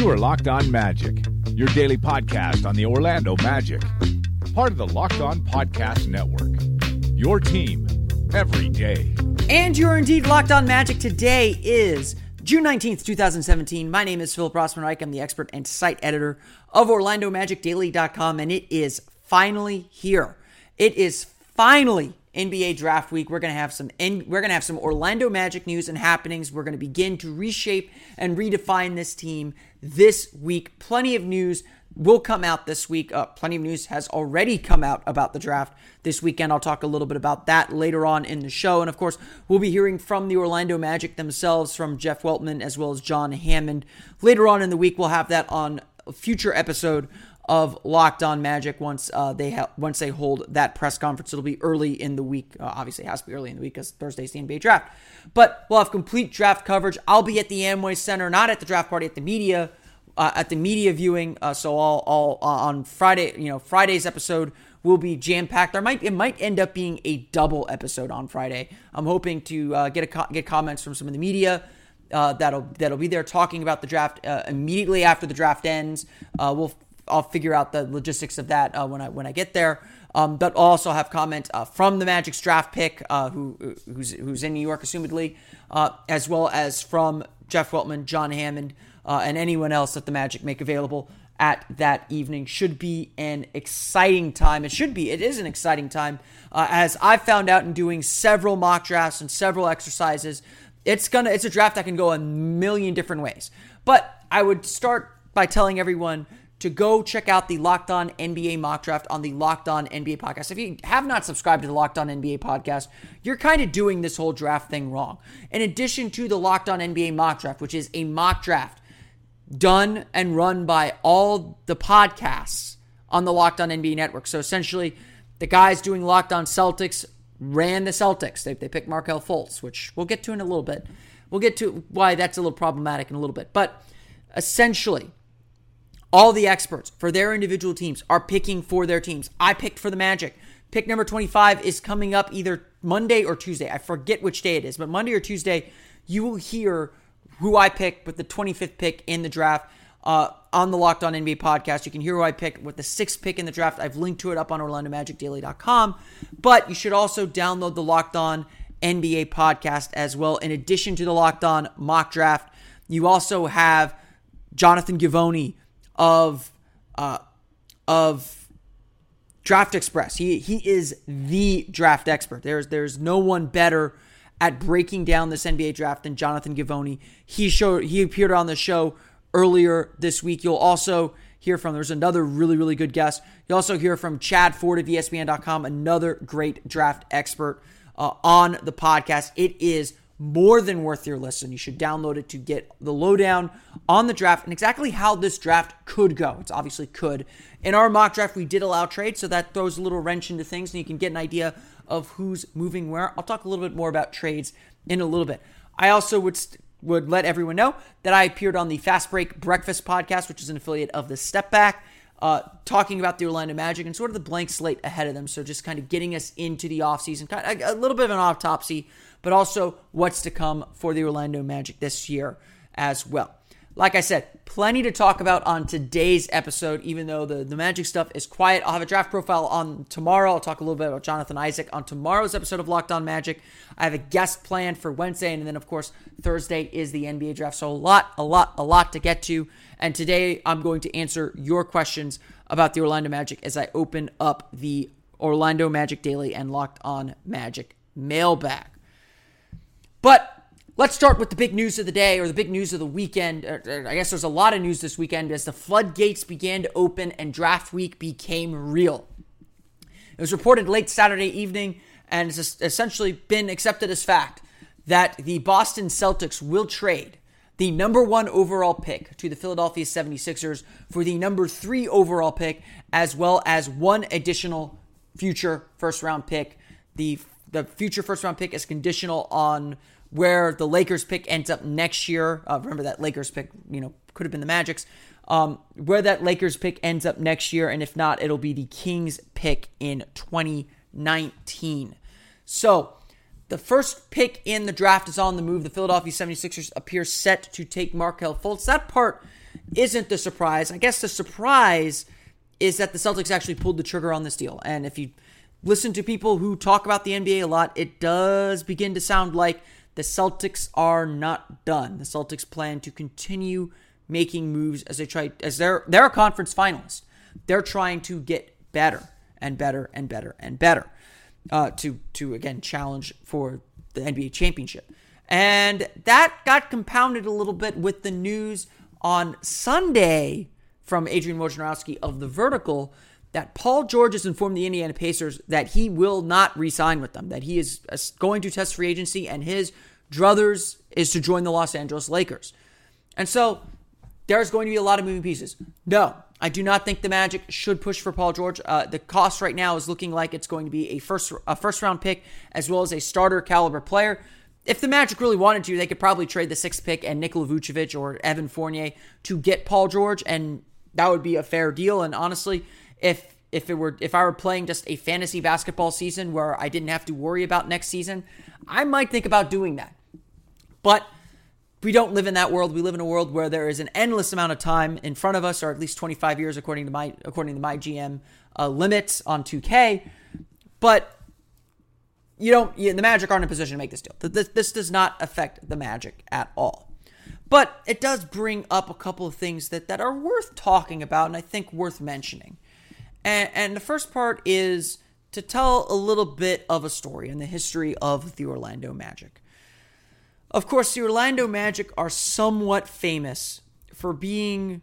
You are Locked On Magic, your daily podcast on the Orlando Magic, part of the Locked On Podcast Network. Your team every day. And you're indeed Locked On Magic. Today is June 19th, 2017. My name is Philip Rossman-Reich. I'm the expert and site editor of OrlandoMagicDaily.com, and it is finally here. It is finally NBA draft week. We're gonna have some we're gonna have some Orlando Magic news and happenings. We're gonna begin to reshape and redefine this team this week. Plenty of news will come out this week. Uh, plenty of news has already come out about the draft this weekend. I'll talk a little bit about that later on in the show. And of course, we'll be hearing from the Orlando Magic themselves, from Jeff Weltman as well as John Hammond. Later on in the week, we'll have that on a future episode of Locked On Magic once uh, they ha- once they hold that press conference. It'll be early in the week. Uh, obviously, it has to be early in the week because Thursday's the NBA draft. But we'll have complete draft coverage. I'll be at the Amway Center, not at the draft party, at the media uh, at the media viewing. Uh, so all all uh, on Friday, you know, Friday's episode will be jam packed. There might it might end up being a double episode on Friday. I'm hoping to uh, get a co- get comments from some of the media. Uh, that'll that'll be there talking about the draft uh, immediately after the draft ends. Uh, we'll I'll figure out the logistics of that uh, when I when I get there. Um, but also have comment uh, from the Magic's draft pick, uh, who who's who's in New York, assumedly, as well as from Jeff Weltman, John Hammond, and anyone else that the Magic make available at that evening. Should be an exciting time. It should be. It is an exciting time, as I found out in doing several mock drafts and several exercises it's gonna it's a draft that can go a million different ways. But I would start by telling everyone to go check out the Locked On NBA mock draft on the Locked On NBA podcast. If you have not subscribed to the Locked On NBA podcast, you're kind of doing this whole draft thing wrong. In addition to the Locked On NBA mock draft, which is a mock draft done and run by all the podcasts on the Locked On NBA network. So essentially, the guys doing Locked On Celtics ran the Celtics. They, they picked Markelle Fultz, which we'll get to in a little bit. We'll get to why that's a little problematic in a little bit. But essentially, all the experts for their individual teams are picking for their teams. I picked for the Magic. Pick number 25 is coming up either Monday or Tuesday. I forget which day it is, but Monday or Tuesday, you will hear who I picked with the 25th pick in the draft uh, on the Locked On NBA podcast. You can hear who I picked with the sixth pick in the draft. I've linked to it up on OrlandoMagicDaily.com. But you should also download the Locked On NBA podcast as well. In addition to the Locked On mock draft, you also have Jonathan Givony of uh, of Draft Express. He he is the draft expert. There's there's no one better at breaking down this NBA draft than Jonathan Givony. He showed he appeared on the show earlier this week. You'll also hear from, there's another really, really good guest. You'll also hear from Chad Ford of ESPN.com, another great draft expert uh, on the podcast. It is more than worth your listen. You should download it to get the lowdown on the draft and exactly how this draft could go. It's obviously could. In our mock draft, we did allow trades, so that throws a little wrench into things, and you can get an idea of who's moving where. I'll talk a little bit more about trades in a little bit. I also would st- would let everyone know that I appeared on the Fast Break Breakfast podcast, which is an affiliate of the Step Back, uh, talking about the Orlando Magic and sort of the blank slate ahead of them. So just kind of getting us into the offseason, kind of a little bit of an autopsy, but also what's to come for the Orlando Magic this year as well. Like I said, plenty to talk about on today's episode, even though the, the Magic stuff is quiet. I'll have a draft profile on tomorrow. I'll talk a little bit about Jonathan Isaac on tomorrow's episode of Locked On Magic. I have a guest planned for Wednesday, and then, of course, Thursday is the NBA draft. So, a lot, a lot, a lot to get to. And today, I'm going to answer your questions about the Orlando Magic as I open up the Orlando Magic Daily and Locked On Magic mailbag. But Let's start with the big news of the day or the big news of the weekend. Uh, uh, I guess there's a lot of news this weekend as the floodgates began to open and draft week became real. It was reported late Saturday evening and it's essentially been accepted as fact that the Boston Celtics will trade the number one overall pick to the Philadelphia 76ers for the number three overall pick, as well as one additional future first round pick. The, the future first round pick is conditional on where the Lakers pick ends up next year. Uh, remember that Lakers pick, you know, could have been the Magic's. Um, where that Lakers pick ends up next year, and if not, it'll be the Kings pick in 2019. So, the first pick in the draft is on the move. The Philadelphia 76ers appear set to take Markelle Fultz. That part isn't the surprise. I guess the surprise is that the Celtics actually pulled the trigger on this deal. And if you listen to people who talk about the NBA a lot, it does begin to sound like the Celtics are not done. The Celtics plan to continue making moves as they try as they're they're a conference finalist. They're trying to get better and better and better and better uh, to to again challenge for the NBA championship. And that got compounded a little bit with the news on Sunday from Adrian Wojnarowski of The Vertical that Paul George has informed the Indiana Pacers that he will not re-sign with them, that he is going to test free agency, and his druthers is to join the Los Angeles Lakers. And so there's going to be a lot of moving pieces. No, I do not think the Magic should push for Paul George. Uh, the cost right now is looking like it's going to be a first a first round pick as well as a starter caliber player. If the Magic really wanted to, they could probably trade the sixth pick and Nikola Vucevic or Evan Fournier to get Paul George, and that would be a fair deal. And honestly, if if it were if I were playing just a fantasy basketball season where I didn't have to worry about next season, I might think about doing that. But we don't live in that world. We live in a world where there is an endless amount of time in front of us, or at least 25 years according to my according to my GM uh, limits on 2K. But you don't. You, the Magic aren't in a position to make this deal. This, this does not affect the Magic at all. But it does bring up a couple of things that, that are worth talking about and I think worth mentioning. And, and the first part is to tell a little bit of a story in the history of the Orlando Magic. Of course, the Orlando Magic are somewhat famous for being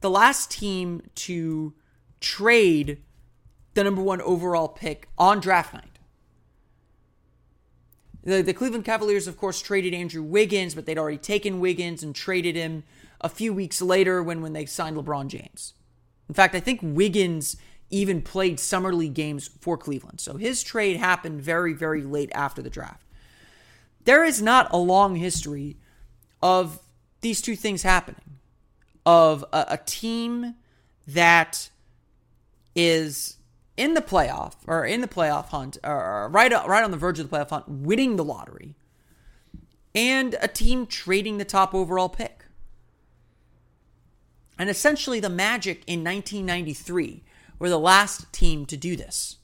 the last team to trade the number one overall pick on draft night. The, the Cleveland Cavaliers, of course, traded Andrew Wiggins, but they'd already taken Wiggins and traded him a few weeks later when, when they signed LeBron James. In fact, I think Wiggins even played summer league games for Cleveland. So his trade happened very, very late after the draft. There is not a long history of these two things happening of a, a team that is in the playoff or in the playoff hunt or right right on the verge of the playoff hunt winning the lottery and a team trading the top overall pick. And essentially the magic in 1993 were the last team to do this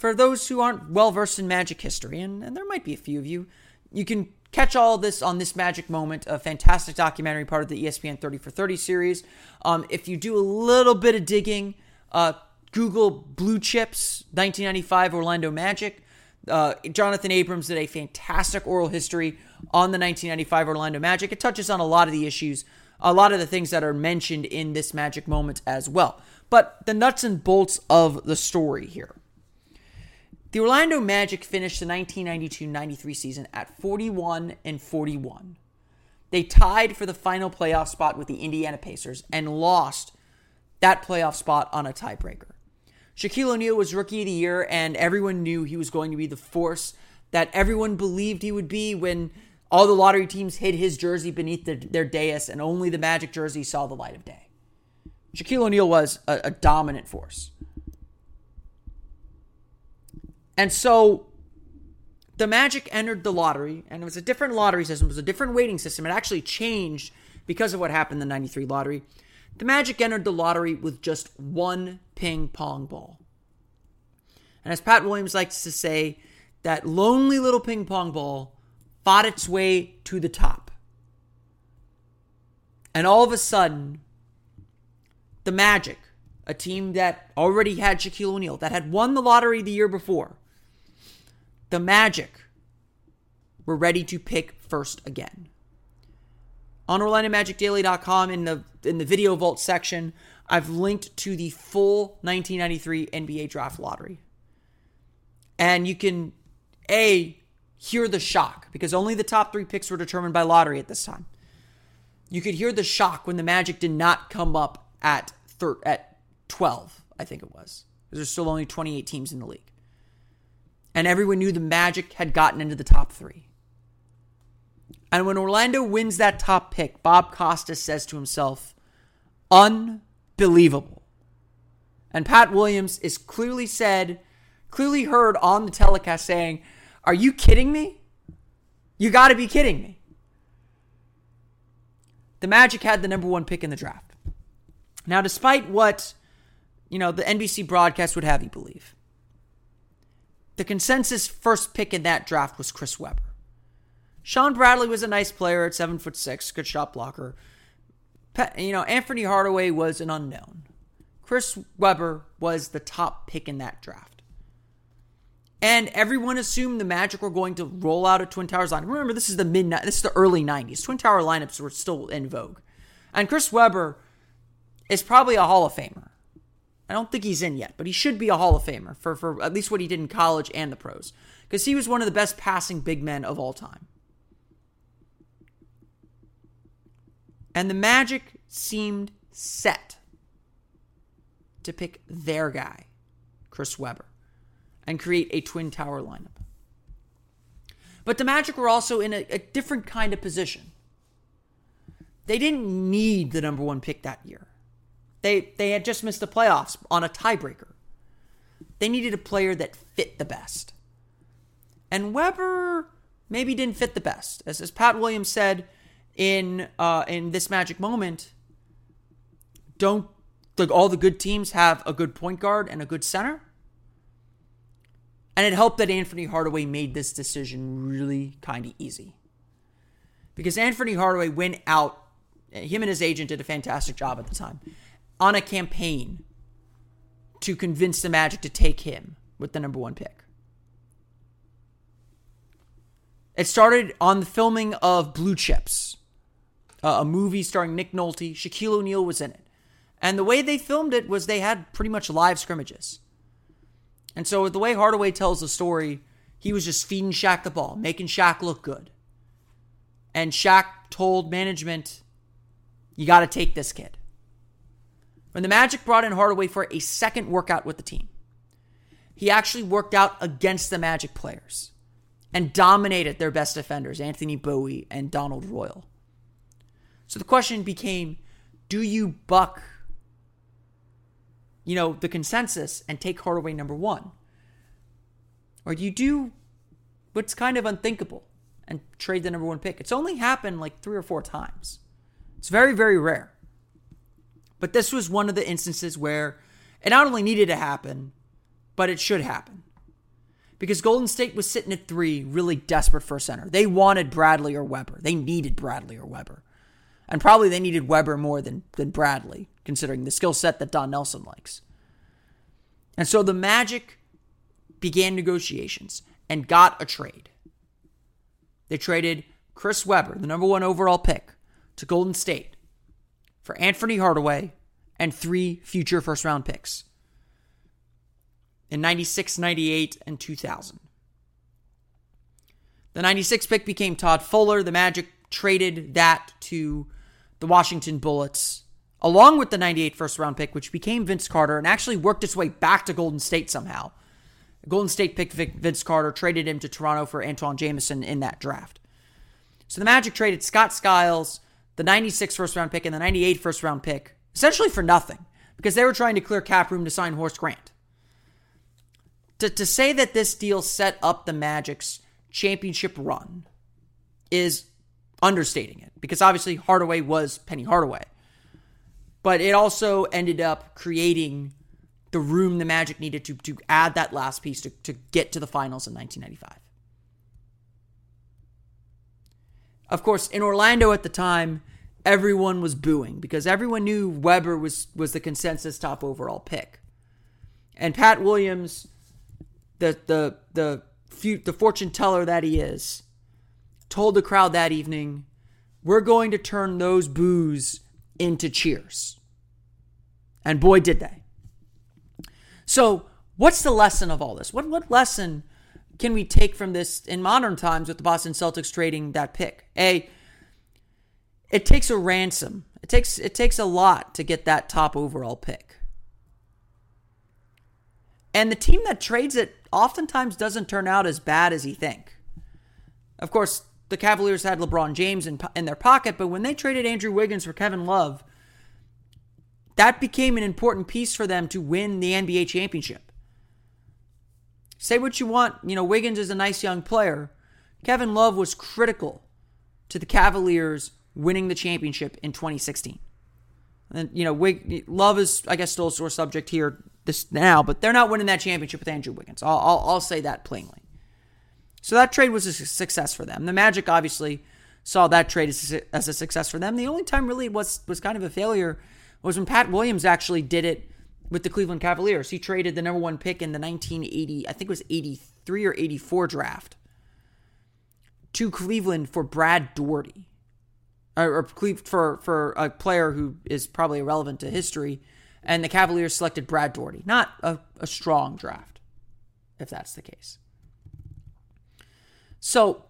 for those who aren't well versed in magic history and, and there might be a few of you you can catch all this on this magic moment a fantastic documentary part of the espn 30 for 30 series um, if you do a little bit of digging uh, Google Blue Chips 1995 Orlando Magic. Uh, Jonathan Abrams did a fantastic oral history on the 1995 Orlando Magic. It touches on a lot of the issues, a lot of the things that are mentioned in this Magic moment as well. But the nuts and bolts of the story here. The Orlando Magic finished the 1992-93 season at 41 and 41. They tied for the final playoff spot with the Indiana Pacers and lost that playoff spot on a tiebreaker. Shaquille O'Neal was rookie of the year, and everyone knew he was going to be the force that everyone believed he would be when all the lottery teams hid his jersey beneath the, their dais, and only the Magic jersey saw the light of day. Shaquille O'Neal was a, a dominant force. And so the Magic entered the lottery, and it was a different lottery system, it was a different weighting system. It actually changed because of what happened in the 93 lottery. The Magic entered the lottery with just one ping pong ball. And as Pat Williams likes to say, that lonely little ping pong ball fought its way to the top. And all of a sudden, the Magic, a team that already had Shaquille O'Neal, that had won the lottery the year before, the Magic were ready to pick first again on OrlandoMagicDaily.com in the in the video vault section, I've linked to the full 1993 NBA draft lottery. And you can a hear the shock because only the top three picks were determined by lottery at this time. You could hear the shock when the Magic did not come up at thir- at 12, I think it was. Because there's still only 28 teams in the league. And everyone knew the Magic had gotten into the top three. And when Orlando wins that top pick, Bob Costas says to himself, unbelievable. And Pat Williams is clearly said, clearly heard on the telecast saying, Are you kidding me? You got to be kidding me. The Magic had the number one pick in the draft. Now, despite what, you know, the NBC broadcast would have you believe, the consensus first pick in that draft was Chris Webber. Shawn Bradley was a nice player at seven foot six, good shot blocker. You know, Anthony Hardaway was an unknown. Chris Webber was the top pick in that draft. And everyone assumed the Magic were going to roll out a Twin Towers line. Remember, this is the mid, this is the early '90s. Twin Tower lineups were still in vogue, and Chris Webber is probably a Hall of Famer. I don't think he's in yet, but he should be a Hall of Famer for, for at least what he did in college and the pros, because he was one of the best passing big men of all time. And the Magic seemed set to pick their guy, Chris Webber, and create a Twin Tower lineup. But the Magic were also in a, a different kind of position. They didn't need the number one pick that year. They they had just missed the playoffs on a tiebreaker. They needed a player that fit the best. And Webber maybe didn't fit the best. As, as Pat Williams said in uh, in this magic moment, don't like all the good teams have a good point guard and a good center. And it helped that Anthony Hardaway made this decision really kind of easy. Because Anthony Hardaway went out, him and his agent did a fantastic job at the time, on a campaign to convince the Magic to take him with the number one pick. It started on the filming of Blue Chips, uh, a movie starring Nick Nolte. Shaquille O'Neal was in it. And the way they filmed it was they had pretty much live scrimmages. And so the way Hardaway tells the story, he was just feeding Shaq the ball, making Shaq look good. And Shaq told management, you got to take this kid. When the Magic brought in Hardaway for a second workout with the team, he actually worked out against the Magic players and dominated their best defenders, Anthony Bowie and Donald Royal. So the question became do you buck you know, the consensus and take Hardaway number one? Or do you do what's kind of unthinkable and trade the number one pick? It's only happened like three or four times. It's very, very rare. But this was one of the instances where it not only needed to happen, but it should happen. Because Golden State was sitting at three, really desperate for a center. They wanted Bradley or Webber. They needed Bradley or Webber. And probably they needed Webber more than, than Bradley, considering the skill set that Don Nelson likes. And so the Magic began negotiations and got a trade. They traded Chris Webber, the number one overall pick, to Golden State for Anthony Hardaway and three future first round picks in 96, 98, and 2000. The 96 pick became Todd Fuller. The Magic traded that to the Washington Bullets, along with the 98 first round pick, which became Vince Carter and actually worked its way back to Golden State somehow. Golden State picked Vince Carter, traded him to Toronto for Antawn Jamison in that draft. So the Magic traded Scott Skiles, the 96 first round pick, and the 98 first round pick, essentially for nothing, because they were trying to clear cap room to sign Horace Grant. To, to say that this deal set up the Magic's championship run is understating it because obviously Hardaway was Penny Hardaway. But it also ended up creating the room the Magic needed to, to add that last piece to, to get to the finals in 1995. Of course, in Orlando at the time, everyone was booing because everyone knew Webber was, was the consensus top overall pick. And Pat Williams, the the the the fortune teller that he is, told the crowd that evening, we're going to turn those boos into cheers. And boy, did they. So, what's the lesson of all this? What, what lesson can we take from this in modern times with the Boston Celtics trading that pick? A, it takes a ransom. It takes it takes a lot to get that top overall pick. And the team that trades it oftentimes doesn't turn out as bad as you think. Of course, the Cavaliers had LeBron James in, in their pocket, but when they traded Andrew Wiggins for Kevin Love, that became an important piece for them to win the NBA championship. Say what you want, you know, Wiggins is a nice young player. Kevin Love was critical to the Cavaliers winning the championship in 2016. And you know, Wig, Love is, I guess, still a sore subject here this now, but they're not winning that championship with Andrew Wiggins. I'll, I'll, I'll say that plainly. So that trade was a success for them. The Magic obviously saw that trade as a, as a success for them. The only time really was was kind of a failure was when Pat Williams actually did it with the Cleveland Cavaliers. He traded the number one pick in the 1980, I think it was 83 or 84 draft, to Cleveland for Brad Daugherty, uh, or, or for for a player who is probably irrelevant to history. And the Cavaliers selected Brad Daugherty. Not a, a strong draft, if that's the case. So,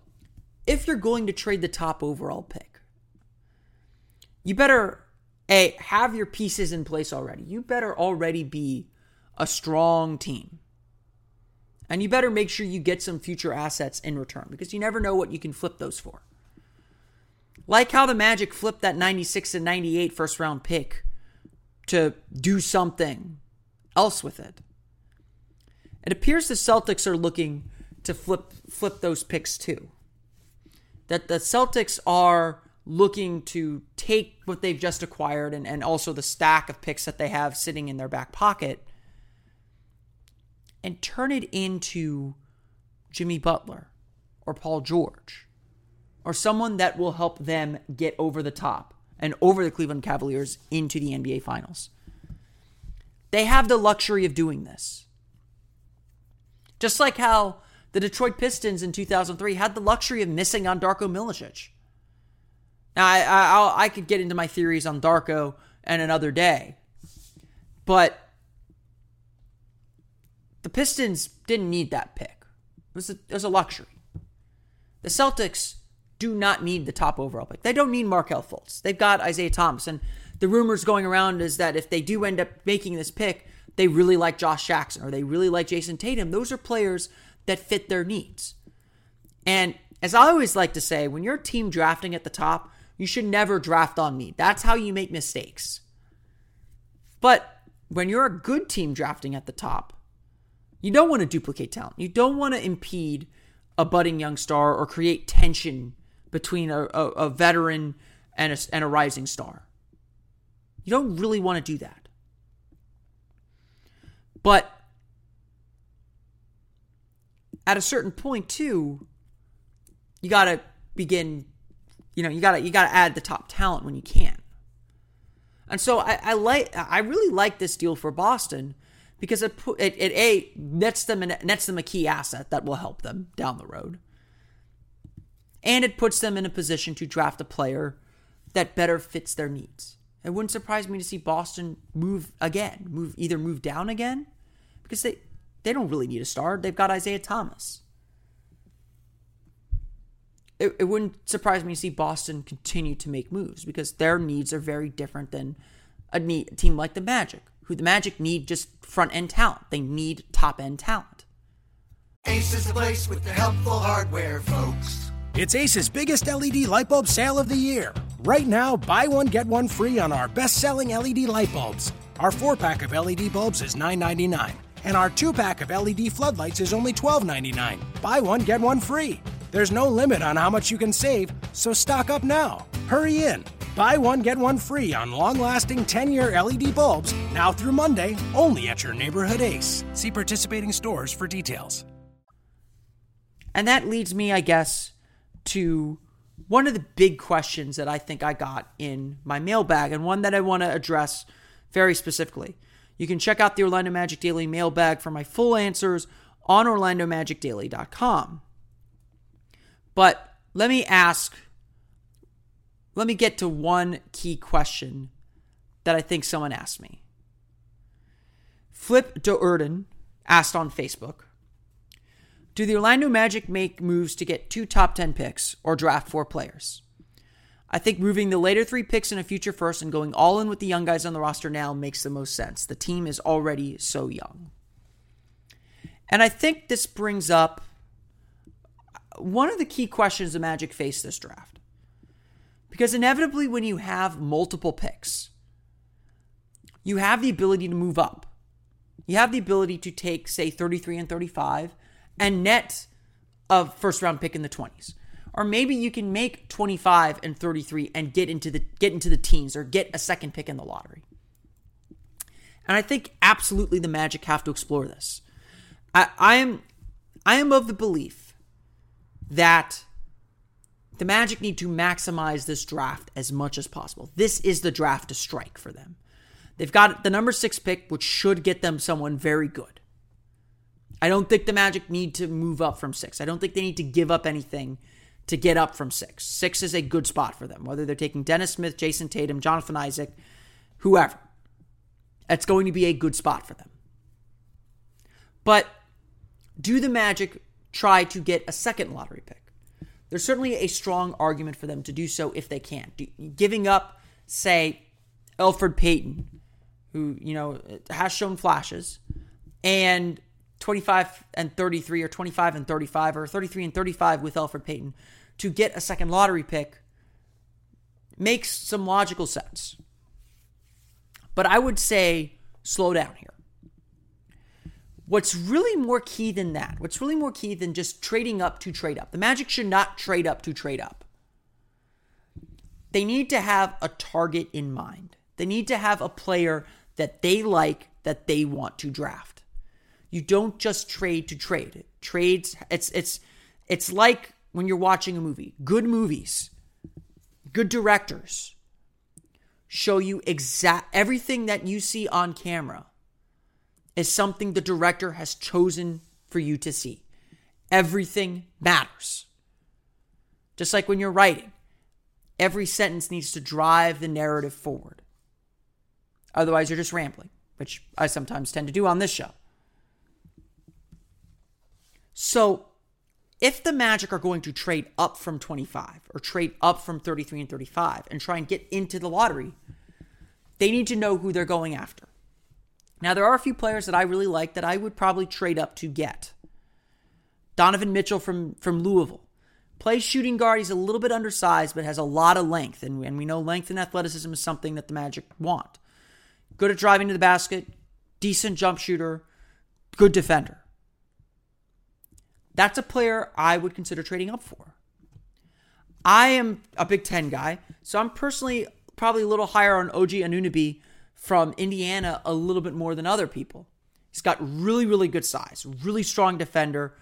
if you're going to trade the top overall pick, you better a have your pieces in place already. You better already be a strong team. And you better make sure you get some future assets in return because you never know what you can flip those for. Like how the Magic flipped that 96 and 98 first round pick to do something else with it. It appears the Celtics are looking to flip flip those picks too. That the Celtics are looking to take what they've just acquired and, and also the stack of picks that they have sitting in their back pocket and turn it into Jimmy Butler or Paul George or someone that will help them get over the top and over the Cleveland Cavaliers into the NBA Finals. They have the luxury of doing this. Just like how the Detroit Pistons in 2003 had the luxury of missing on Darko Milicic. Now, I, I, I could get into my theories on Darko and another day, but the Pistons didn't need that pick. It was a, it was a luxury. The Celtics do not need the top overall pick. They don't need Markelle Fultz. They've got Isaiah Thomas. And the rumors going around is that if they do end up making this pick, they really like Josh Jackson or they really like Jayson Tatum. Those are players that fit their needs. And as I always like to say, when you're team drafting at the top, you should never draft on need. That's how you make mistakes. But when you're a good team drafting at the top, you don't want to duplicate talent. You don't want to impede a budding young star or create tension between a, a, a veteran and a, and a rising star. You don't really want to do that. But at a certain point too, you got to begin, you know, you got to you got to add the top talent when you can. And so I, I like I really like this deal for Boston because it, it, it a nets them nets them a key asset that will help them down the road, and it puts them in a position to draft a player that better fits their needs. It wouldn't surprise me to see Boston move again, move either move down again, because they they don't really need a star. They've got Isaiah Thomas. It, it wouldn't surprise me to see Boston continue to make moves because their needs are very different than a, need, a team like the Magic, who the Magic need just front end talent. They need top end talent. Ace is the place with the helpful hardware, folks. It's Ace's biggest LED light bulb sale of the year. Right now, buy one, get one free on our best selling LED light bulbs. Our four pack of LED bulbs is $9.99, and our two pack of LED floodlights is only $12.99. Buy one, get one free. There's no limit on how much you can save, so stock up now. Hurry in. Buy one, get one free on long lasting 10 year LED bulbs now through Monday, only at your neighborhood Ace. See participating stores for details. And that leads me, I guess, to one of the big questions that I think I got in my mailbag, and one that I want to address very specifically. You can check out the Orlando Magic Daily mailbag for my full answers on orlandomagicdaily.com. But let me ask, let me get to one key question that I think someone asked me. Flip de Erden asked on Facebook Do the Orlando Magic make moves to get two top 10 picks or draft four players? I think moving the later three picks in a future first and going all in with the young guys on the roster now makes the most sense. The team is already so young. And I think this brings up one of the key questions the Magic face this draft. Because inevitably, when you have multiple picks, you have the ability to move up. You have the ability to take, say, 33 and 35 and net a first round pick in the 20s. Or maybe you can make 25 and 33 and get into the get into the teens or get a second pick in the lottery. And I think absolutely the Magic have to explore this. I, I am I am of the belief that the Magic need to maximize this draft as much as possible. This is the draft to strike for them. They've got the number six pick, which should get them someone very good. I don't think the Magic need to move up from six. I don't think they need to give up anything to get up from six. Six is a good spot for them, whether they're taking Dennis Smith, Jayson Tatum, Jonathan Isaac, whoever. It's going to be a good spot for them. But do the Magic try to get a second lottery pick? There's certainly a strong argument for them to do so if they can. Giving up, say, Elfrid Payton, who, you know, has shown flashes, and 25 and 33 or 25 and 35 or 33 and 35 with Elfrid Payton to get a second lottery pick makes some logical sense. But I would say slow down here. What's really more key than that, what's really more key than just trading up to trade up, the Magic should not trade up to trade up. They need to have a target in mind. They need to have a player that they like that they want to draft. You don't just trade to trade. Trades it's it's it's like when you're watching a movie. Good movies, good directors show you exact everything that you see on camera is something the director has chosen for you to see. Everything matters. Just like when you're writing, every sentence needs to drive the narrative forward. Otherwise, you're just rambling, which I sometimes tend to do on this show. So, if the Magic are going to trade up from 25 or trade up from 33 and 35 and try and get into the lottery, they need to know who they're going after. Now, there are a few players that I really like that I would probably trade up to get. Donovan Mitchell from, from Louisville. Plays shooting guard. He's a little bit undersized, but has a lot of length. And, and we know length and athleticism is something that the Magic want. Good at driving to the basket, decent jump shooter, good defender. That's a player I would consider trading up for. I am a Big Ten guy, so I'm personally probably a little higher on OG Anunoby from Indiana a little bit more than other people. He's got really, really good size, really strong defender,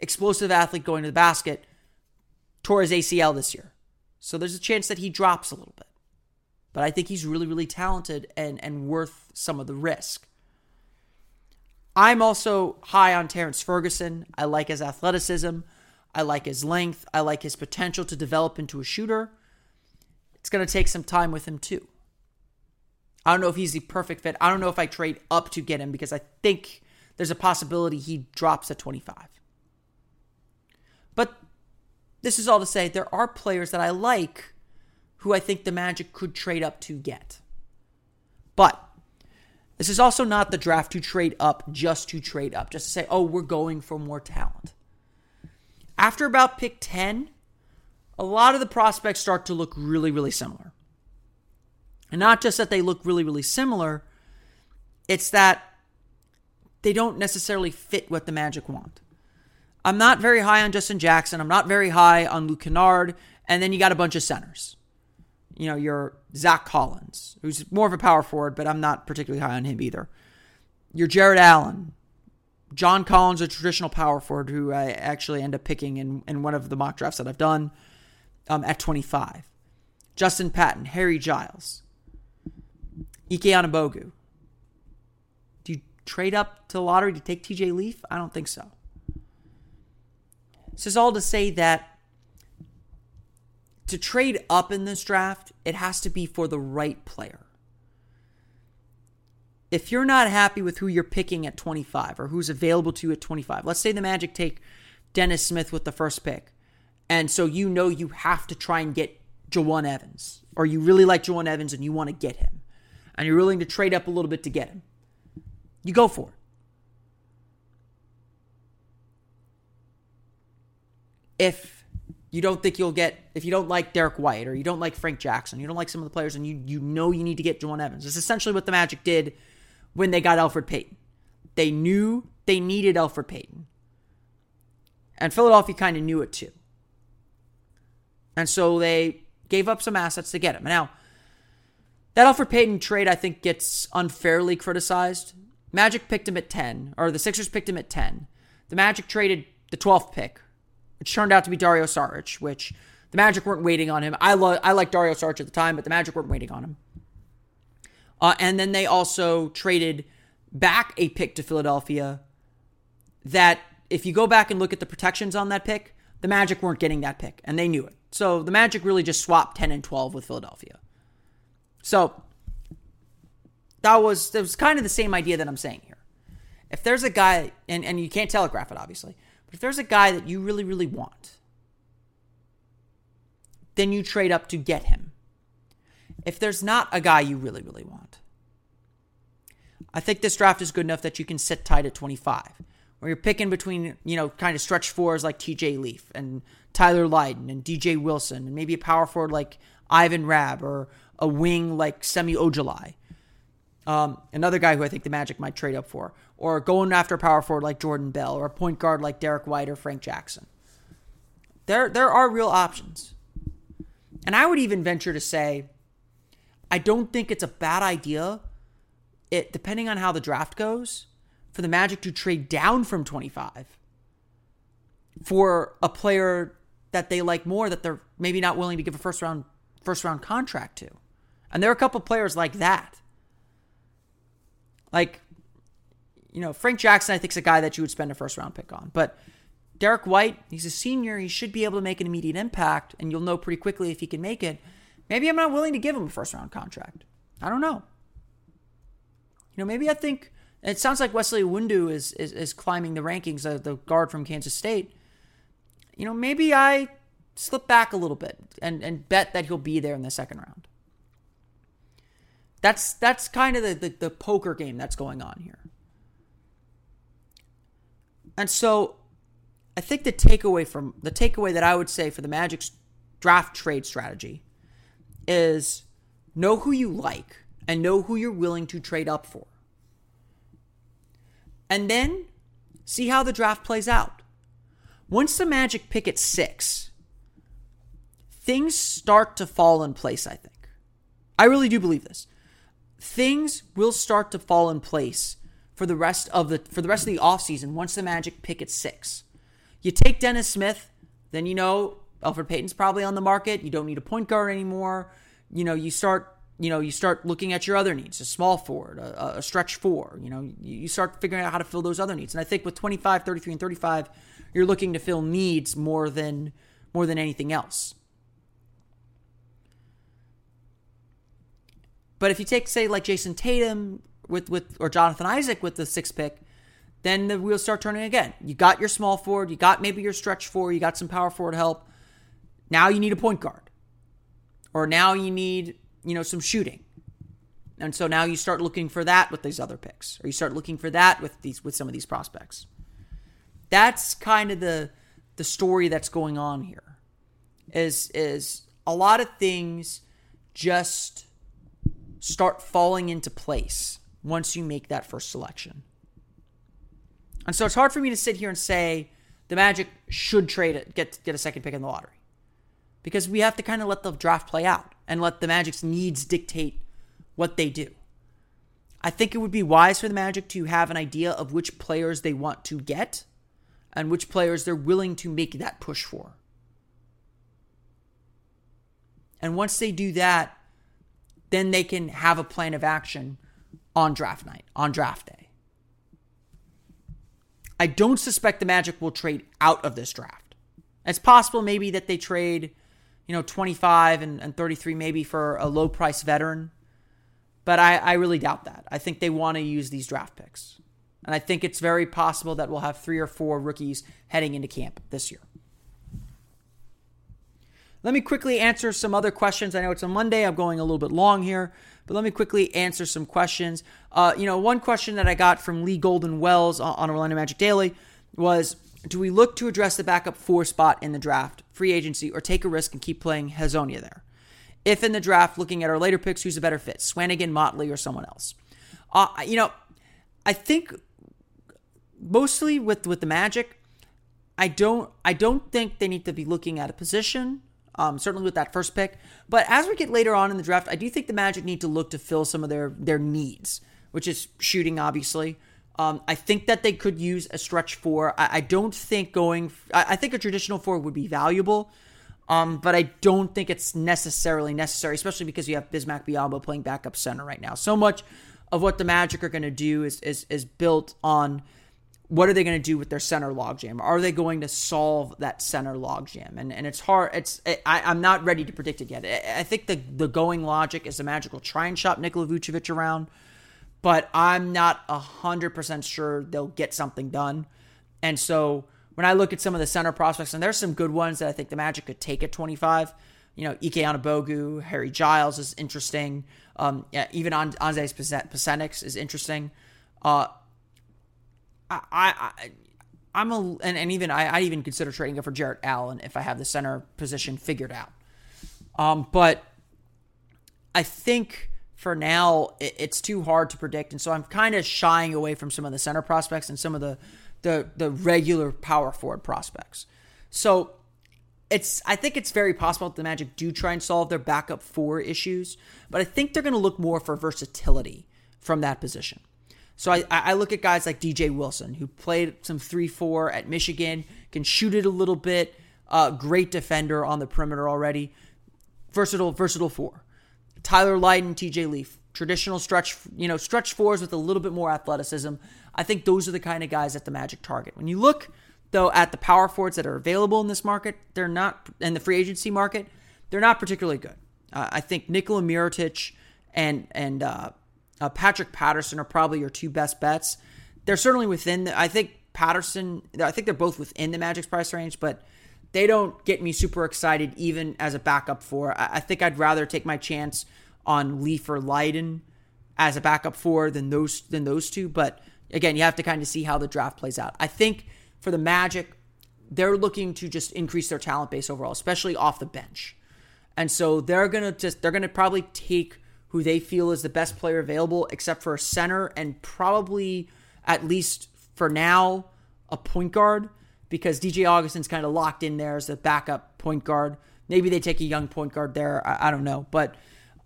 explosive athlete going to the basket, tore his ACL this year. So there's a chance that he drops a little bit. But I think he's really, really talented and, and worth some of the risk. I'm also high on Terrence Ferguson. I like his athleticism. I like his length. I like his potential to develop into a shooter. It's going to take some time with him, too. I don't know if he's the perfect fit. I don't know if I trade up to get him because I think there's a possibility he drops at 25. But this is all to say there are players that I like who I think the Magic could trade up to get. But this is also not the draft to trade up just to trade up, just to say, oh, we're going for more talent. After about pick 10, a lot of the prospects start to look really, really similar. And not just that they look really, really similar, it's that they don't necessarily fit what the Magic want. I'm not very high on Justin Jackson. I'm not very high on Luke Kennard. And then you got a bunch of centers you know, your Zach Collins, who's more of a power forward, but I'm not particularly high on him either. Your Jarrett Allen, John Collins, a traditional power forward who I actually end up picking in, in one of the mock drafts that I've done um, at 25. Justin Patton, Harry Giles, Ike Anigbogu. Do you trade up to the lottery to take TJ Leaf? I don't think so. This is all to say that to trade up in this draft, it has to be for the right player. if you're not happy with who you're picking at 25 or who's available to you at 25, let's say the Magic take Dennis Smith with the first pick, and so you know you have to try and get Jawun Evans, or you really like Jawun Evans and you want to get him, and you're willing to trade up a little bit to get him, you go for it. If you don't think you'll get, if you don't like Derrick White or you don't like Frank Jackson, you don't like some of the players, and you you know you need to get Jawun Evans. It's essentially what the Magic did when they got Elfrid Payton. They knew they needed Elfrid Payton. And Philadelphia kind of knew it too. And so they gave up some assets to get him. Now, that Elfrid Payton trade, I think, gets unfairly criticized. Magic picked him at 10, or the Sixers picked him at 10. The Magic traded the 12th pick, which turned out to be Dario Saric, which the Magic weren't waiting on him. I, lo- I like Dario Saric at the time, but the Magic weren't waiting on him. Uh, and then they also traded back a pick to Philadelphia that, if you go back and look at the protections on that pick, the Magic weren't getting that pick, and they knew it. So the Magic really just swapped 10 and 12 with Philadelphia. So that was that was kind of the same idea that I'm saying here. If there's a guy, and, and you can't telegraph it obviously, but if there's a guy that you really, really want, then you trade up to get him. If there's not a guy you really, really want, I think this draft is good enough that you can sit tight at 25, where you're picking between, you know, kind of stretch fours like TJ Leaf and Tyler Lydon and DJ Wilson, and maybe a power forward like Ivan Rabb or a wing like Semi Ojeleye. Um, another guy who I think the Magic might trade up for, or going after a power forward like Jordan Bell, or a point guard like Derrick White or Frank Jackson. There, there are real options. And I would even venture to say, I don't think it's a bad idea, it depending on how the draft goes, for the Magic to trade down from 25 for a player that they like more that they're maybe not willing to give a first round first round contract to. And there are a couple players like that. Like, you know, Frank Jackson, I think, is a guy that you would spend a first round pick on. But Derrick White, he's a senior. He should be able to make an immediate impact, and you'll know pretty quickly if he can make it. Maybe I'm not willing to give him a first round contract. I don't know. You know, maybe I think it sounds like Wesley Iwundu is, is, is climbing the rankings of the guard from Kansas State. You know, maybe I slip back a little bit and, and bet that he'll be there in the second round. That's that's kind of the, the, the poker game that's going on here. And so I think the takeaway from the takeaway that I would say for the Magic's draft trade strategy is know who you like and know who you're willing to trade up for. And then see how the draft plays out. Once the Magic pick at six, things start to fall in place, I think. I really do believe this. Things will start to fall in place for the rest of the for the rest of the offseason once the Magic pick at six. You take Dennis Smith, then you know Elfrid Payton's probably on the market. You don't need a point guard anymore. You know, you start you know, you start looking at your other needs, a small forward, a, a, stretch four, you know, you start figuring out how to fill those other needs. And I think with 25, 33, and 35, you're looking to fill needs more than more than anything else. But if you take, say, like Jayson Tatum with with or Jonathan Isaac with the sixth pick, then the wheels start turning again. You got your small forward, you got maybe your stretch four, you got some power forward help. Now you need a point guard. Or now you need, you know, some shooting. And so now you start looking for that with these other picks, or you start looking for that with these with some of these prospects. That's kind of the the story that's going on here. Is is a lot of things just start falling into place once you make that first selection. And so it's hard for me to sit here and say the Magic should trade it, get get a second pick in the lottery. Because we have to kind of let the draft play out and let the Magic's needs dictate what they do. I think it would be wise for the Magic to have an idea of which players they want to get and which players they're willing to make that push for. And once they do that, then they can have a plan of action on draft night, on draft day. I don't suspect the Magic will trade out of this draft. It's possible maybe that they trade, you know, 25 and, and 33 maybe for a low price veteran. but I, I really doubt that. I think they want to use these draft picks. And I think it's very possible that we'll have three or four rookies heading into camp this year. Let me quickly answer some other questions. I know it's a Monday. I'm going a little bit long here, but let me quickly answer some questions. Uh, you know, one question that I got from Lee Golden Wells on Orlando Magic Daily was Do we look to address the backup four spot in the draft, free agency, or take a risk and keep playing Hezonja there? If in the draft, looking at our later picks, who's a better fit, Swanigan, Motley, or someone else? Uh, you know, I think mostly with with the Magic, I don't I don't think they need to be looking at a position um, certainly with that first pick. But as we get later on in the draft, I do think the Magic need to look to fill some of their their needs, which is shooting, obviously. Um, I think that they could use a stretch four. I, I don't think going. I, I, think a traditional four would be valuable, um, but I don't think it's necessarily necessary, especially because you have Bismack Biyombo playing backup center right now. So much of what the Magic are going to do is is is built on what are they going to do with their center logjam? Are they going to solve that center logjam? And and it's hard. It's I, I'm not ready to predict it yet. I, I think the the going logic is the Magic will try and shop Nikola Vucevic around, but I'm not hundred percent sure they'll get something done. And so when I look at some of the center prospects, and there's some good ones that I think the Magic could take at 25. You know, Ike Anigbogu, Harry Giles is interesting. Um, yeah, even Anze Pasecniks is interesting. Uh, I, I I'm a and, and even I, I even consider trading it for Jarrett Allen if I have the center position figured out. Um, but I think for now it, it's too hard to predict, and so I'm kind of shying away from some of the center prospects and some of the the the regular power forward prospects. So it's I think it's very possible that the Magic do try and solve their backup four issues, but I think they're going to look more for versatility from that position. So I, I look at guys like DJ Wilson, who played some 3 4 at Michigan, can shoot it a little bit, uh, great defender on the perimeter already, versatile, versatile four. Tyler Lydon, TJ Leaf, traditional stretch, you know, stretch fours with a little bit more athleticism. I think those are the kind of guys at the Magic target. When you look, though, at the power forwards that are available in this market, they're not, in the free agency market, they're not particularly good. Uh, I think Nikola Mirotic and and uh, uh, Patrick Patterson are probably your two best bets. They're certainly within. The, I think Patterson. I think they're both within the Magic's price range, but they don't get me super excited even as a backup for. I, I think I'd rather take my chance on Leaf or Lydon as a backup for than those than those two. But again, you have to kind of see how the draft plays out. I think for the Magic, they're looking to just increase their talent base overall, especially off the bench. And so they're gonna just they're gonna probably take who they feel is the best player available, except for a center and probably, at least for now, a point guard because DJ Augustin's kind of locked in there as a backup point guard. Maybe they take a young point guard there. I, I don't know, but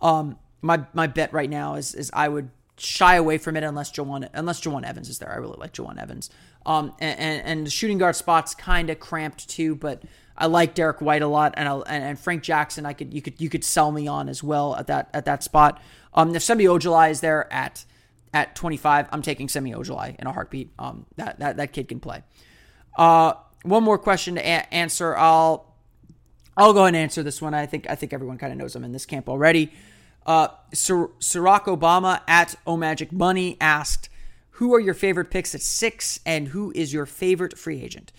um, my my bet right now is is I would shy away from it unless Jawun unless Jawun Evans is there. I really like Jawun Evans. Um, and, and, and the shooting guard spot's kind of cramped too, but I like Derrick White a lot, and, and and Frank Jackson. I could you could you could sell me on as well at that at that spot. Um, if Semi Ojeleye is there at at 25, I'm taking Semi Ojeleye in a heartbeat. Um, that that that kid can play. Uh, one more question to a- answer. I'll I'll go and answer this one. I think I think everyone kind of knows I'm in this camp already. Uh, Sir, Sirac Obama at Omagic Money asked, "Who are your favorite picks at six, and who is your favorite free agent?"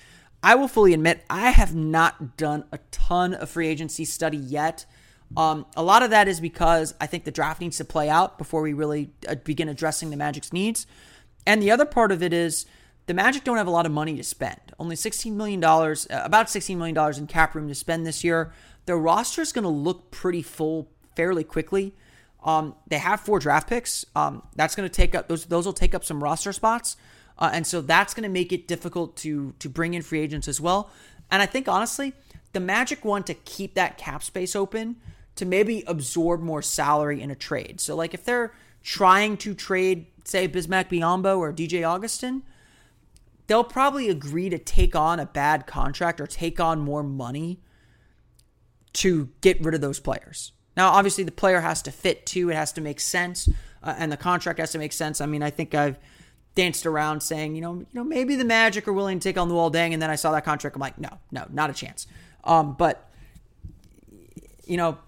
I will fully admit I have not done a ton of free agency study yet. Um, a lot of that is because I think the draft needs to play out before we really uh, begin addressing the Magic's needs. And the other part of it is the Magic don't have a lot of money to spend. Only $16 million, uh, about $16 million in cap room to spend this year. Their roster is going to look pretty full fairly quickly. Um, they have four draft picks. Um, that's going to take up those. Those will take up some roster spots. Uh, and so that's going to make it difficult to to bring in free agents as well. And I think honestly, the Magic want to keep that cap space open to maybe absorb more salary in a trade. So like if they're trying to trade, say Bismack Biyombo or DJ Augustin, they'll probably agree to take on a bad contract or take on more money to get rid of those players. Now, obviously, the player has to fit too; it has to make sense, uh, and the contract has to make sense. I mean, I think I've danced around saying, you know, you know, maybe the Magic are willing to take on Luol Deng, and then I saw that contract. I'm like, no, no, not a chance. Um, but you know,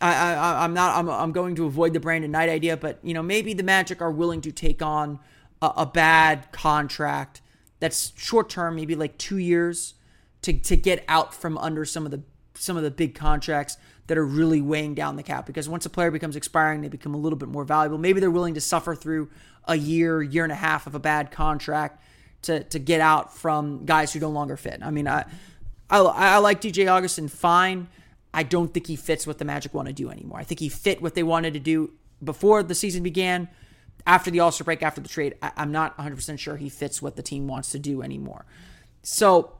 I, I I'm not I'm I'm going to avoid the Brandon Knight idea, but you know maybe the Magic are willing to take on a, a bad contract that's short term, maybe like two years, to to get out from under some of the some of the big contracts that are really weighing down the cap. Because once a player becomes expiring, they become a little bit more valuable. Maybe they're willing to suffer through a year, year and a half of a bad contract to to get out from guys who no longer fit. I mean, I I, I like DJ Augustin fine. I don't think he fits what the Magic want to do anymore. I think he fit what they wanted to do before the season began. After the All Star break, after the trade, I, I'm not 100% sure he fits what the team wants to do anymore. So,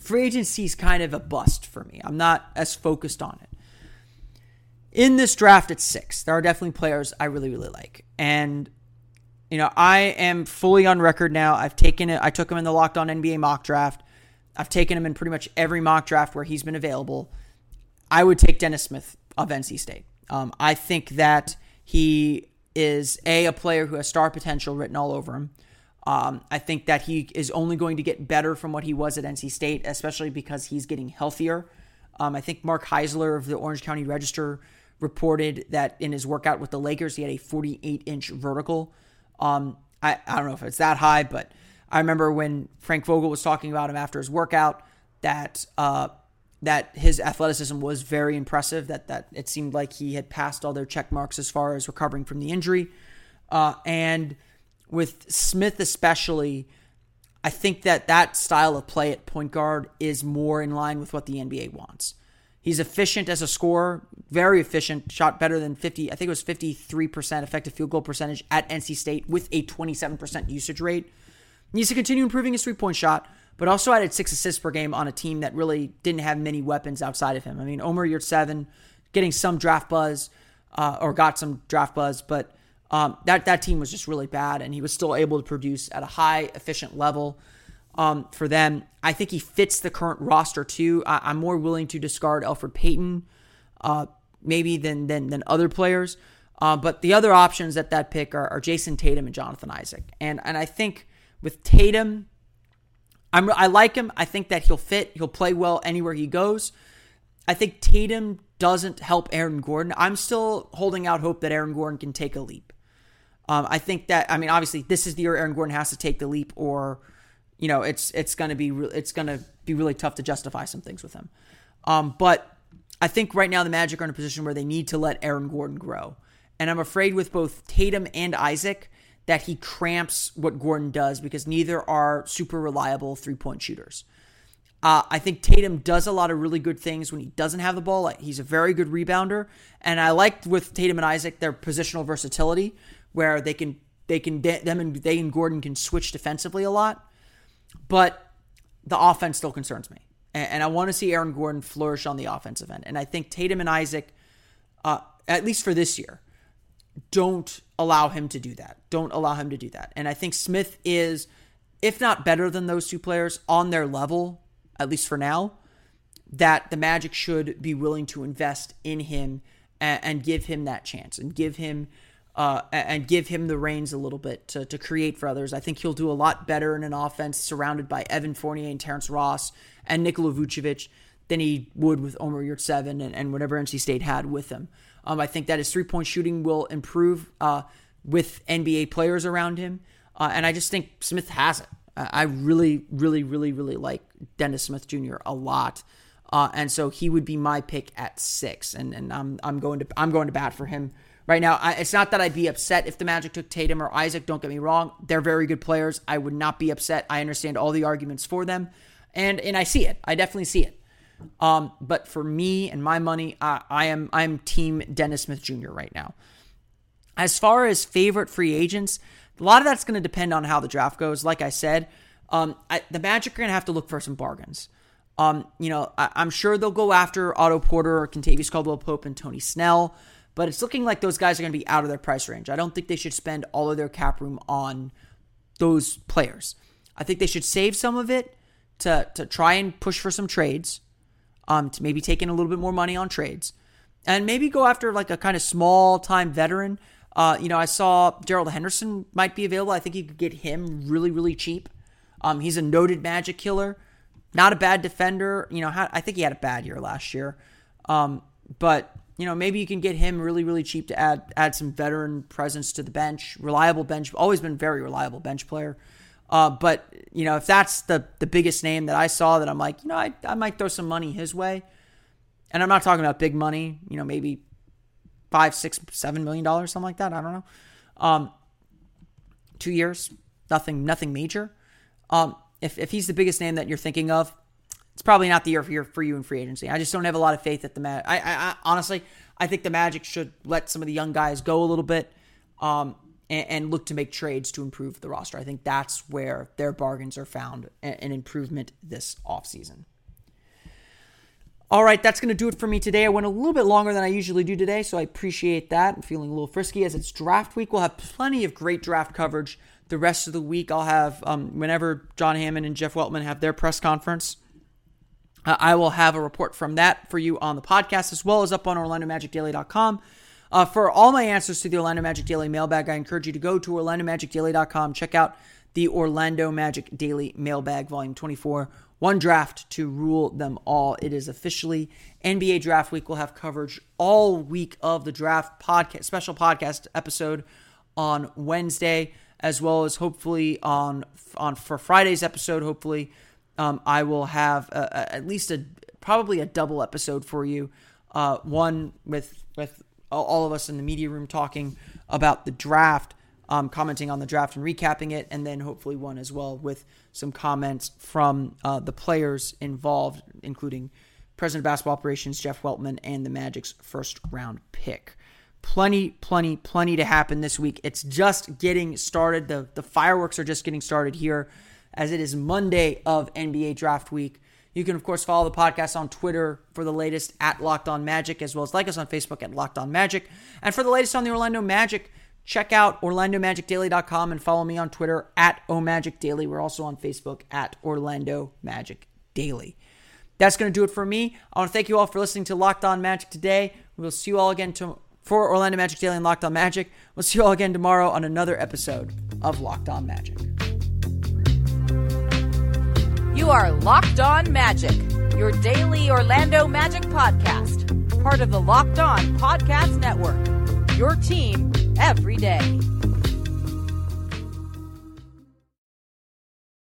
free agency is kind of a bust for me. I'm not as focused on it. In this draft at six, there are definitely players I really, really like. And, you know, I am fully on record now. I've taken it, I took him in the Locked On NBA mock draft. I've taken him in pretty much every mock draft where he's been available. I would take Dennis Smith of NC State. Um, I think that he is a a player who has star potential written all over him. Um, I think that he is only going to get better from what he was at NC State, especially because he's getting healthier. Um, I think Mark Heisler of the Orange County Register reported that in his workout with the Lakers, he had a 48 inch vertical. Um, I, I don't know if it's that high, but I remember when Frank Vogel was talking about him after his workout that uh, that his athleticism was very impressive. That that it seemed like he had passed all their check marks as far as recovering from the injury. Uh, and with Smith especially, I think that that style of play at point guard is more in line with what the NBA wants. He's efficient as a scorer, very efficient, shot better than 50, I think it was 53% effective field goal percentage at NC State with a 27% usage rate. Needs to continue improving his three point shot, but also added six assists per game on a team that really didn't have many weapons outside of him. I mean, Omer Yurtseven, getting some draft buzz, uh, or got some draft buzz, but um, that that team was just really bad, and he was still able to produce at a high, efficient level um, for them. I think he fits the current roster too. I, am more willing to discard Elfrid Payton, uh, maybe than than than other players. Uh, but the other options at that pick are, are Jayson Tatum and Jonathan Isaac, and and I think with Tatum I'm, I like him. I think that he'll fit. He'll play well anywhere he goes. I think Tatum doesn't help Aaron Gordon. I'm still holding out hope that Aaron Gordon can take a leap. Um, I think that I mean obviously this is the year Aaron Gordon has to take the leap, or you know it's it's gonna be re- it's gonna be really tough to justify some things with him. Um, but I think right now the Magic are in a position where they need to let Aaron Gordon grow, and I'm afraid with both Tatum and Isaac that he cramps what Gordon does because neither are super reliable three point shooters. Uh, I think Tatum does a lot of really good things when he doesn't have the ball. He's a very good rebounder, and I liked with Tatum and Isaac their positional versatility, where they can they can them and they and Gordon can switch defensively a lot, but the offense still concerns me, and, and I want to see Aaron Gordon flourish on the offensive end, and I think Tatum and Isaac, uh, at least for this year, don't allow him to do that. Don't allow him to do that. And I think Smith is, if not better than those two players, on their level, at least for now, that the Magic should be willing to invest in him and, and give him that chance and give him uh, and give him the reins a little bit to, to create for others. I think he'll do a lot better in an offense surrounded by Evan Fournier and Terrence Ross and Nikola Vucevic than he would with Omer Yurtseven and, and whatever NC State had with him. Um, I think that his three point shooting will improve uh, with NBA players around him. Uh, and I just think Smith has it. I really, really, really, really like Dennis Smith Jr. a lot. Uh, and so he would be my pick at six, and and I'm I'm going to I'm going to bat for him right now. I, it's not that I'd be upset if the Magic took Tatum or Isaac. Don't get me wrong; they're very good players. I would not be upset. I understand all the arguments for them, and and I see it. I definitely see it. Um, but for me and my money, I, I am I'm Team Dennis Smith Jr. right now. As far as favorite free agents, a lot of that's going to depend on how the draft goes. Like I said, um, I, the Magic are going to have to look for some bargains. Um, you know, I, am sure they'll go after Otto Porter or Kentavious Caldwell Pope and Tony Snell, but it's looking like those guys are going to be out of their price range. I don't think they should spend all of their cap room on those players. I think they should save some of it to to try and push for some trades um, to maybe take in a little bit more money on trades, and maybe go after like a kind of small time veteran. Uh, you know, I saw Gerald Henderson might be available. I think you could get him really, really cheap. Um, he's a noted magic killer, not a bad defender. You know, I think he had a bad year last year, um, but you know, maybe you can get him really, really cheap to add add some veteran presence to the bench. Reliable bench, always been very reliable bench player. Uh, but you know, if that's the the biggest name that I saw, that I'm like, you know, I, I might throw some money his way. And I'm not talking about big money. You know, maybe five, six, seven million dollars, something like that. I don't know. Um, two years, nothing, nothing major. Um, if if he's the biggest name that you're thinking of, it's probably not the year for, for you in free agency. I just don't have a lot of faith that the Magic. I, I, I, honestly, I think the Magic should let some of the young guys go a little bit, um, and, and, look to make trades to improve the roster. I think that's where their bargains are found, an improvement this offseason. All right, that's going to do it for me today. I went a little bit longer than I usually do today, so I appreciate that. I'm feeling a little frisky as it's draft week. We'll have plenty of great draft coverage the rest of the week. I'll have, um, whenever John Hammond and Jeff Weltman have their press conference, uh, I will have a report from that for you on the podcast as well as up on OrlandoMagicDaily.com. Uh, for all my answers to the Orlando Magic Daily mailbag, I encourage you to go to OrlandoMagicDaily.com. Check out the Orlando Magic Daily Mailbag, Volume 24. One draft to rule them all. It is officially NBA Draft Week. We'll have coverage all week of the draft podcast, special podcast episode on Wednesday, as well as hopefully on on for Friday's episode. Hopefully, um, I will have a, a, at least a probably a double episode for you. Uh, one with with all of us in the media room talking about the draft, um, commenting on the draft and recapping it, and then hopefully one as well with some comments from uh, the players involved, including President of Basketball Operations Jeff Weltman and the Magic's first round pick. Plenty, plenty, plenty to happen this week. It's just getting started. The the fireworks are just getting started here as it is Monday of NBA Draft Week. You can, of course, follow the podcast on Twitter for the latest at Locked On Magic, as well as like us on Facebook at Locked On Magic. And for the latest on the Orlando Magic, check out OrlandoMagicDaily.com and follow me on Twitter at OMagicDaily. We're also on Facebook at Orlando Magic Daily. That's going to do it for me. I want to thank you all for listening to Locked On Magic today. We'll see you all again to, for Orlando Magic Daily and Locked On Magic. We'll see you all again tomorrow on another episode of Locked On Magic. You are Locked On Magic, your daily Orlando Magic podcast, part of the Locked On Podcast Network. Your team every day.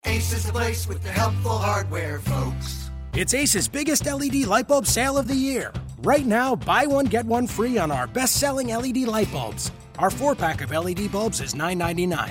Ace is the place with the helpful hardware, folks. It's Ace's biggest LED light bulb sale of the year. Right now, buy one, get one free on our best selling LED light bulbs. Our four pack of LED bulbs is $9.99